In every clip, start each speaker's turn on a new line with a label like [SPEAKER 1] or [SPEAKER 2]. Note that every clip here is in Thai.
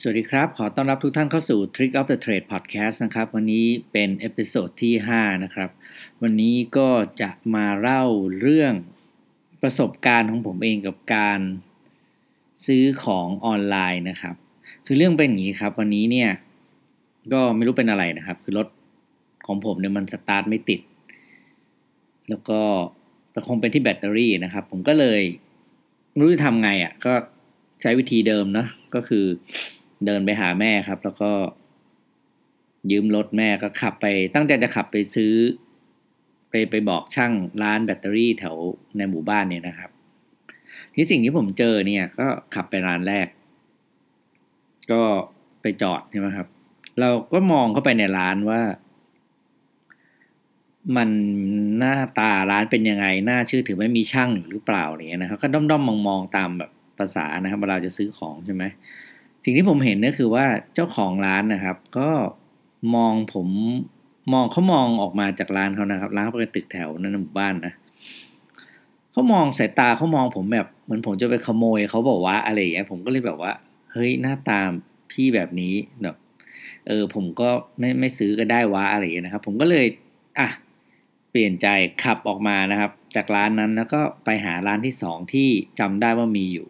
[SPEAKER 1] สวัสดีครับ ขอต้อนรับทุกท่านเข้าสู่ Trick of the Trade Podcast นะครับ วันนี้เป็น episode ที่ 5 นะครับ วันนี้ก็จะมาเล่าเรื่องประสบการณ์ของผมเองกับการซื้อของออนไลน์นะครับ คือเรื่องเป็นอย่างนี้ครับ วันนี้เนี่ย ก็ไม่รู้เป็นอะไรนะครับ คือรถของผมเนี่ยมันสตาร์ทไม่ติด แล้วก็คงเป็นที่แบตเตอรี่นะครับ ผมก็เลยไม่รู้จะทำไงอะ่ะ ก็ใช้วิธีเดิมเนาะก็คือ เดินไปหาแม่ครับ แล้วก็ยืมรถแม่ก็ขับไป ตั้งใจจะขับไปซื้อ ไปไปบอกช่างร้านแบตเตอรี่แถวในหมู่บ้านเนี่ยนะครับ ที่สิ่งที่ผมเจอเนี่ย ก็ขับไปร้านแรก ก็ไปจอดใช่ไหมครับ เราก็มองเข้าไปในร้านว่า มันหน้าตาร้านเป็นยังไงหน่าชื่อถือไม่มีช่างหรือเปล่าเนี่ยนะครับ ก็ด้อมๆมองๆตามแบบภาษานะครับเวลาจะซื้อของใช่ไหม สิ่งที่ผมเห็นก็คือว่าเจ้าของร้านนะครับ ก็มองผมมองเขามองออกมาจากร้านเขานะครับร้านเขาเป็นตึกแถวนั่นหมู่บ้านนะเขามองสายตาเขามองผมแบบเหมือนผมจะไปขโมยเขาบอกว่าอะไรอย่างเงี้ยผมก็เลยแบบว่า เฮ้ยหน้าตาพี่แบบนี้แบบเออผมก็ไม่ไม่ซื้อก็ได้วะอะไรอย่างเงี้ยนะครับ ผมก็เลยอะเปลี่ยนใจขับออกมานะครับ จากร้านนั้นแล้วก็ไปหาร้านที่สองที่จำได้ว่ามีอยู่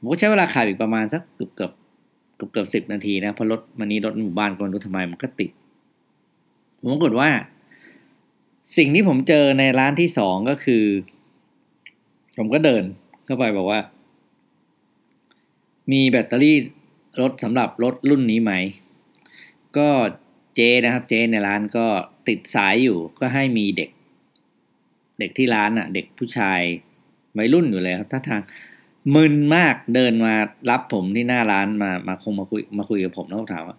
[SPEAKER 1] ผมก็ใช้เวลาขับอีกประมาณสักเกือบเกือบเกือบเกือบสิบนาทีนะเพราะรถมันนี้รถหมู่บ้านก็ไม่รู้ทำไมมันก็ติด ผมกฏว่า สิ่งที่ผมเจอในร้านที่สองก็คือ ผมก็เดินเข้าไปบอกว่า มีแบตเตอรี่รถสำหรับรถรุ่นนี้ไหม ก็เจนะครับ เจในร้านก็ติดสายอยู่ก็ให้มีเด็ก เด็กที่ร้านอะ เด็กผู้ชายวัยรุ่นอยู่เลยครับถ้าทาง มึนมากเดินมารับผมที่หน้าร้านมามาคงมาคุยมาคุยกับผมแล้วถามว่า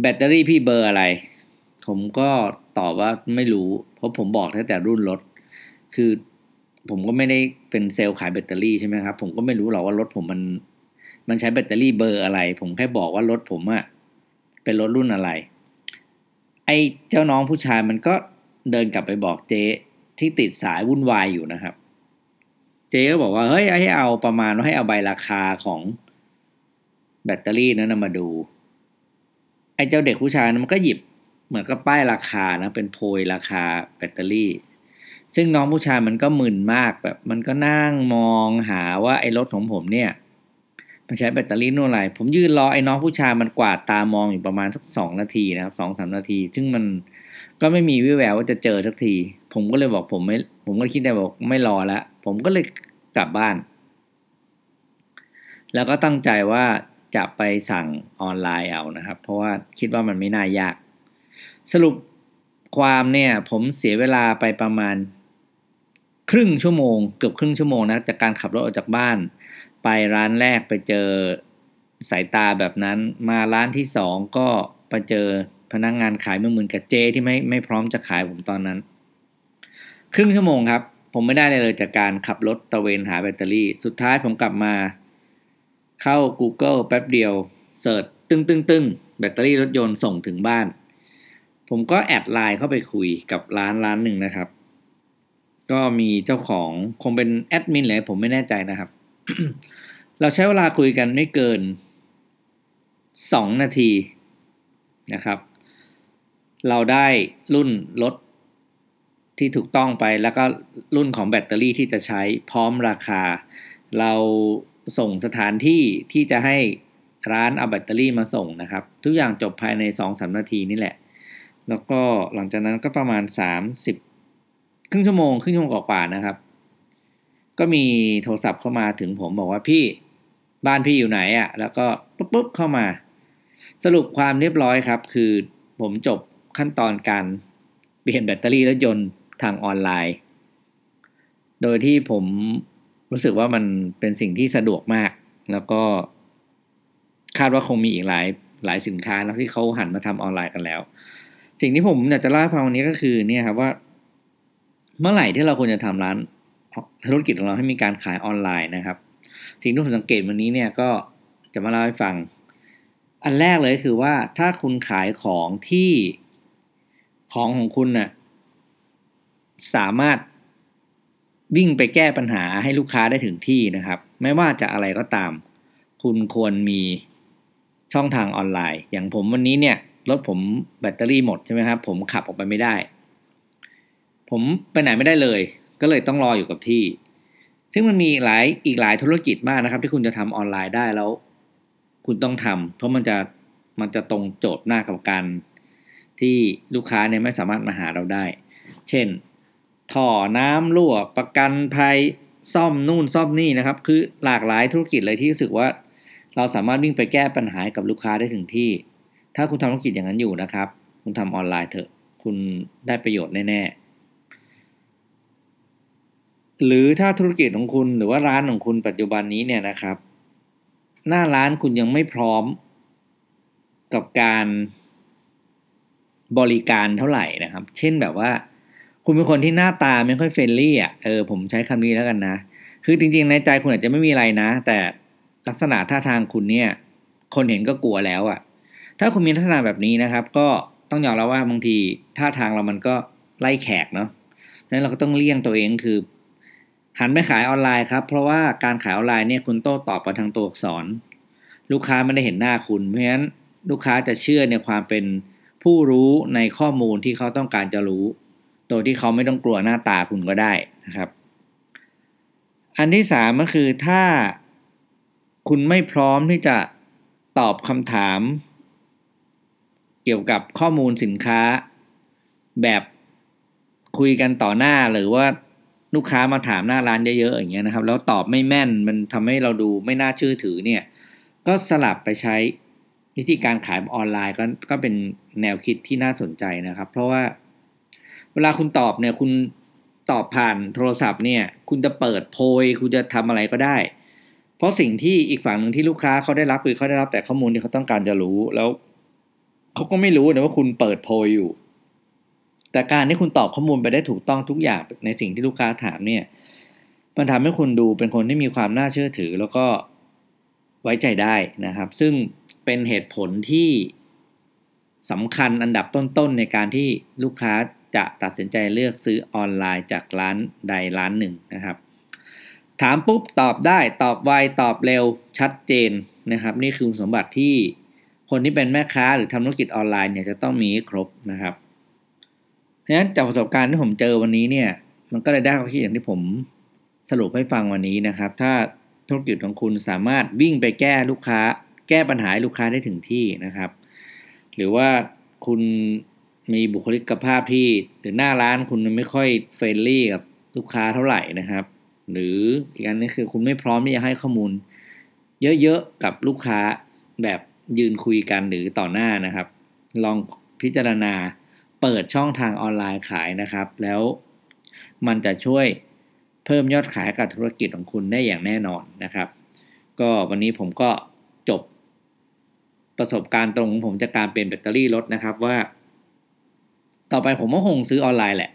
[SPEAKER 1] แบตเตอรี่พี่เบอร์อะไร ผมก็ตอบว่าไม่รู้ เพราะผมบอกแค่แต่รุ่นรถ คือผมก็ไม่ได้เป็นเซลล์ขายแบตเตอรี่ใช่ไหมครับ ผมก็ไม่รู้หรอกว่ารถผมมัน มันใช้แบตเตอรี่เบอร์อะไร ผมแค่บอกว่ารถผมอะเป็นรถรุ่นอะไร ไอ้เจ้าน้องผู้ชายมันก็เดินกลับไปบอกเจ๊ที่ติดสายวุ่นวายอยู่นะครับ เจ๊ก็บอกว่าเฮ้ยให้เอาประมาณว่าให้เอาใบราคาของแบตเตอรี่นั้นมาดู ไอ้เจ้าเด็กผู้ชายมันก็หยิบเหมือนกับป้ายราคานะ เป็นโพยราคาแบตเตอรี่ ซึ่งน้องผู้ชายมันก็มึนมากแบบ มันก็นั่งมองหาว่าไอ้รถของผมเนี่ย มันใช้แบตเตอรี่นู่นอะไร ผมยืนรอไอ้น้องผู้ชายมันกวาดตามองอยู่ประมาณสักสองนาทีนะครับสองสามนาที ซึ่งมัน ก็ไม่มีวิแววว่าจะเจอสักที ผมก็เลยบอกผมไม่ ผมก็คิดได้บอกไม่รอแล้วผมก็เลยกลับบ้าน แล้วก็ตั้งใจว่าจะไปสั่งออนไลน์เอานะครับ เพราะว่าคิดว่ามันไม่น่ายาก สรุปความเนี่ย ผมเสียเวลาไปประมาณ ครึ่งชั่วโมง เกือบครึ่งชั่วโมงนะจากการขับรถออกจากบ้าน ไปร้านแรกไปเจอสายตาแบบนั้น มาร้านที่สองก็ไปเจอ พนักงงานขายเมือมือนกับเจที่ไม่ไม่พร้อมจะขายผมตอนนั้น ครึ่งชั่วโมงครับ ผมไม่ได้เลยเลยจากการขับรถตะเวนหาแบตเตอรี่ สุดท้ายผมกลับมา เข้า Google แป๊บเดียว search ตึ้งตึ้งตึ้งแบตเตอรี่รถยนต์ส่งถึงบ้าน ผมก็ add ไลน์เข้าไปคุยกับร้านร้านหนึ่งนะครับ ก็มีเจ้าของคงเป็นแอดมินเลยผมไม่แน่ใจนะครับ เราใช้เวลาคุยกันไม่เกินสองนาทีนะครับ เราได้รุ่นรถที่ถูกต้องไปแล้วก็รุ่นของแบตเตอรี่ที่จะใช้พร้อมราคา เราส่งสถานที่ที่จะให้ร้านเอาแบตเตอรี่มาส่งนะครับ ทุกอย่างจบภายใน2อสนาทีนี่แหละ แล้วก็หลังจากนั้นก็ประมาณ 30 ครึ่งชั่วโมง ครึ่งชั่วโมงกว่าๆนะครับ ก็มีโทรศัพท์เข้ามาถึงผมบอกว่าพี่บ้านพี่อยู่ไหนอะ่ะ แล้วก็ปุ๊บปุ๊บเข้ามา สรุปความเรียบร้อยครับ คือผมจบ ขั้นตอนการเปลี่ยนแบตเตอรี่รถยนต์ทางออนไลน์ โดยที่ผมรู้สึกว่ามันเป็นสิ่งที่สะดวกมาก แล้วก็คาดว่าคงมีอีกหลายหลายสินค้าแล้วที่เขาหันมาทำออนไลน์กันแล้ว สิ่งที่ผมอยากจะเล่าให้ฟังวันนี้ก็คือเนี่ยครับว่า เมื่อไหร่ที่เราควรจะทำร้านธุรกิจของเราให้มีการขายออนไลน์นะครับ สิ่งที่ผมสังเกตวันนี้เนี่ยก็จะมาเล่าให้ฟัง อันแรกเลยคือว่าถ้าคุณขายของที่ ของของคุณนะ่ะสามารถวิ่งไปแก้ปัญหาให้ลูกค้าได้ถึงที่นะครับ ไม่ว่าจะอะไรก็ตาม คุณควรมีช่องทางออนไลน์ อย่างผมวันนี้เนี่ยรถผมแบตเตอรี่หมดใช่ไหมครับ ผมขับออกไปไม่ได้ ผมไปไหนไม่ได้เลย ก็เลยต้องรออยู่กับที่ ซึ่งมันมีหลายอีกหลายธุรกิจมากนะครับ ที่คุณจะทำออนไลน์ได้แล้ว คุณต้องทำเพราะมันจะมันจะตรงโจทย์หน้ากับการ ที่ลูกค้าเนี่ยไม่สามารถมาหาเราได้ เช่น ท่อน้ำรั่วประกันภัยซ่อมนู่นซ่อมนี่นะครับ คือหลากหลายธุรกิจเลยที่รู้สึกว่า เราสามารถวิ่งไปแก้ปัญหากับลูกค้าได้ถึงที่ ถ้าคุณทำธุรกิจอย่างนั้นอยู่นะครับ คุณทำออนไลน์เถอะ คุณได้ประโยชน์แน่ๆ หรือถ้าธุรกิจของคุณหรือว่าร้านของคุณปัจจุบันนี้เนี่ยนะครับ หน้าร้านคุณยังไม่พร้อมกับการ บริการเท่าไหร่นะครับ เช่นแบบว่า คุณเป็นคนที่หน้าตาไม่ค่อยเฟรนลี่อะเออผมใช้คำนี้แล้วกันนะ คือจริงๆในใจคุณอาจจะไม่มีอะไรนะ แต่ลักษณะท่าทางคุณเนี่ย คนเห็นก็กลัวแล้วอะ ถ้าคุณมีลักษณะแบบนี้นะครับ ก็ต้องยอมรับว่าบางทีท่าทางเรามันก็ไล่แขกเนาะนั้นเราก็ต้องเลี่ยงตัวเองคือ หันไปขายออนไลน์ครับ เพราะว่าการขายออนไลน์เนี่ยคุณโต้ตอบกับทางตัวอักษร ลูกค้าไม่ได้เห็นหน้าคุณ เพราะฉะนั้นลูกค้าจะเชื่อในความเป็น ผู้รู้ในข้อมูลที่เขาต้องการจะรู้ โดยที่เขาไม่ต้องกลัวหน้าตาคุณก็ได้นะครับ อันที่สามก็คือถ้าคุณไม่พร้อมที่จะตอบคำถาม เกี่ยวกับข้อมูลสินค้า แบบคุยกันต่อหน้าหรือว่าลูกค้ามาถามหน้าร้านเยอะๆอย่างเงี้ยนะครับ แล้วตอบไม่แม่นมันทำให้เราดูไม่น่าเชื่อถือเนี่ย ก็สลับไปใช้ วิธีการขายออนไลน์ก็ก็เป็นแนวคิดที่น่าสนใจนะครับ เพราะว่าเวลาคุณตอบเนี่ย คุณตอบผ่านโทรศัพท์เนี่ย คุณจะเปิดโพย คุณจะทำอะไรก็ได้ เพราะสิ่งที่อีกฝั่งหนึ่งที่ลูกค้าเขาได้รับคือเขาได้รับแต่ข้อมูลที่เขาต้องการจะรู้แล้วเขาก็ไม่รู้นะว่าคุณเปิดโพยอยู่ แต่การที่คุณตอบข้อมูลไปได้ถูกต้องทุกอย่างในสิ่งที่ลูกค้าถามเนี่ย มันทำให้คุณดูเป็นคนที่มีความน่าเชื่อถือ แล้วก็ไว้ใจได้นะครับ ซึ่ง เป็นเหตุผลที่สำคัญอันดับต้นๆ ในการที่ลูกค้าจะตัดสินใจเลือกซื้อออนไลน์จากร้านใดร้านหนึ่งนะครับ ถามปุ๊บตอบได้ตอบไวตอบเร็วชัดเจนนะครับ นี่คือสมบัติที่คนที่เป็นแม่ค้าหรือทำธุรกิจออนไลน์เนี่ยจะต้องมีครบนะครับ เพราะฉะนั้นจากประสบการณ์ที่ผมเจอวันนี้เนี่ย มันก็เลยได้ข้อคิดอย่างที่ผมสรุปให้ฟังวันนี้นะครับ ถ้าธุรกิจของคุณสามารถวิ่งไปแก้ลูกค้า แก้ปัญหาให้ลูกค้าได้ถึงที่นะครับ หรือว่าคุณมีบุคลิกภาพที่หรือหน้าร้านคุณไม่ค่อย friendly กับลูกค้าเท่าไหร่นะครับ หรืออีกอันนึงคือคุณไม่พร้อมที่จะให้ข้อมูล เยอะๆกับลูกค้าแบบยืนคุยกันหรือต่อหน้านะครับ ลองพิจารณาเปิดช่องทางออนไลน์ขายนะครับ แล้วมันจะช่วยเพิ่มยอดขายกับธุรกิจของคุณได้อย่างแน่นอนนะครับ ก็วันนี้ผมก็ ประสบการณ์ตรงของผมจากการเปลี่ยนแบตเตอรี่รถนะครับว่า ต่อไปผมก็คงซื้อออนไลน์แหละ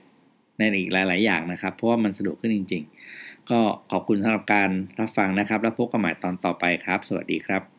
[SPEAKER 1] ในอีกหลาย ๆ อย่างนะครับ เพราะว่ามันสะดวกขึ้นจริง ๆ ก็ขอบคุณสำหรับการรับฟังนะครับ แล้วพบกันใหม่ตอนต่อไปครับ สวัสดีครับ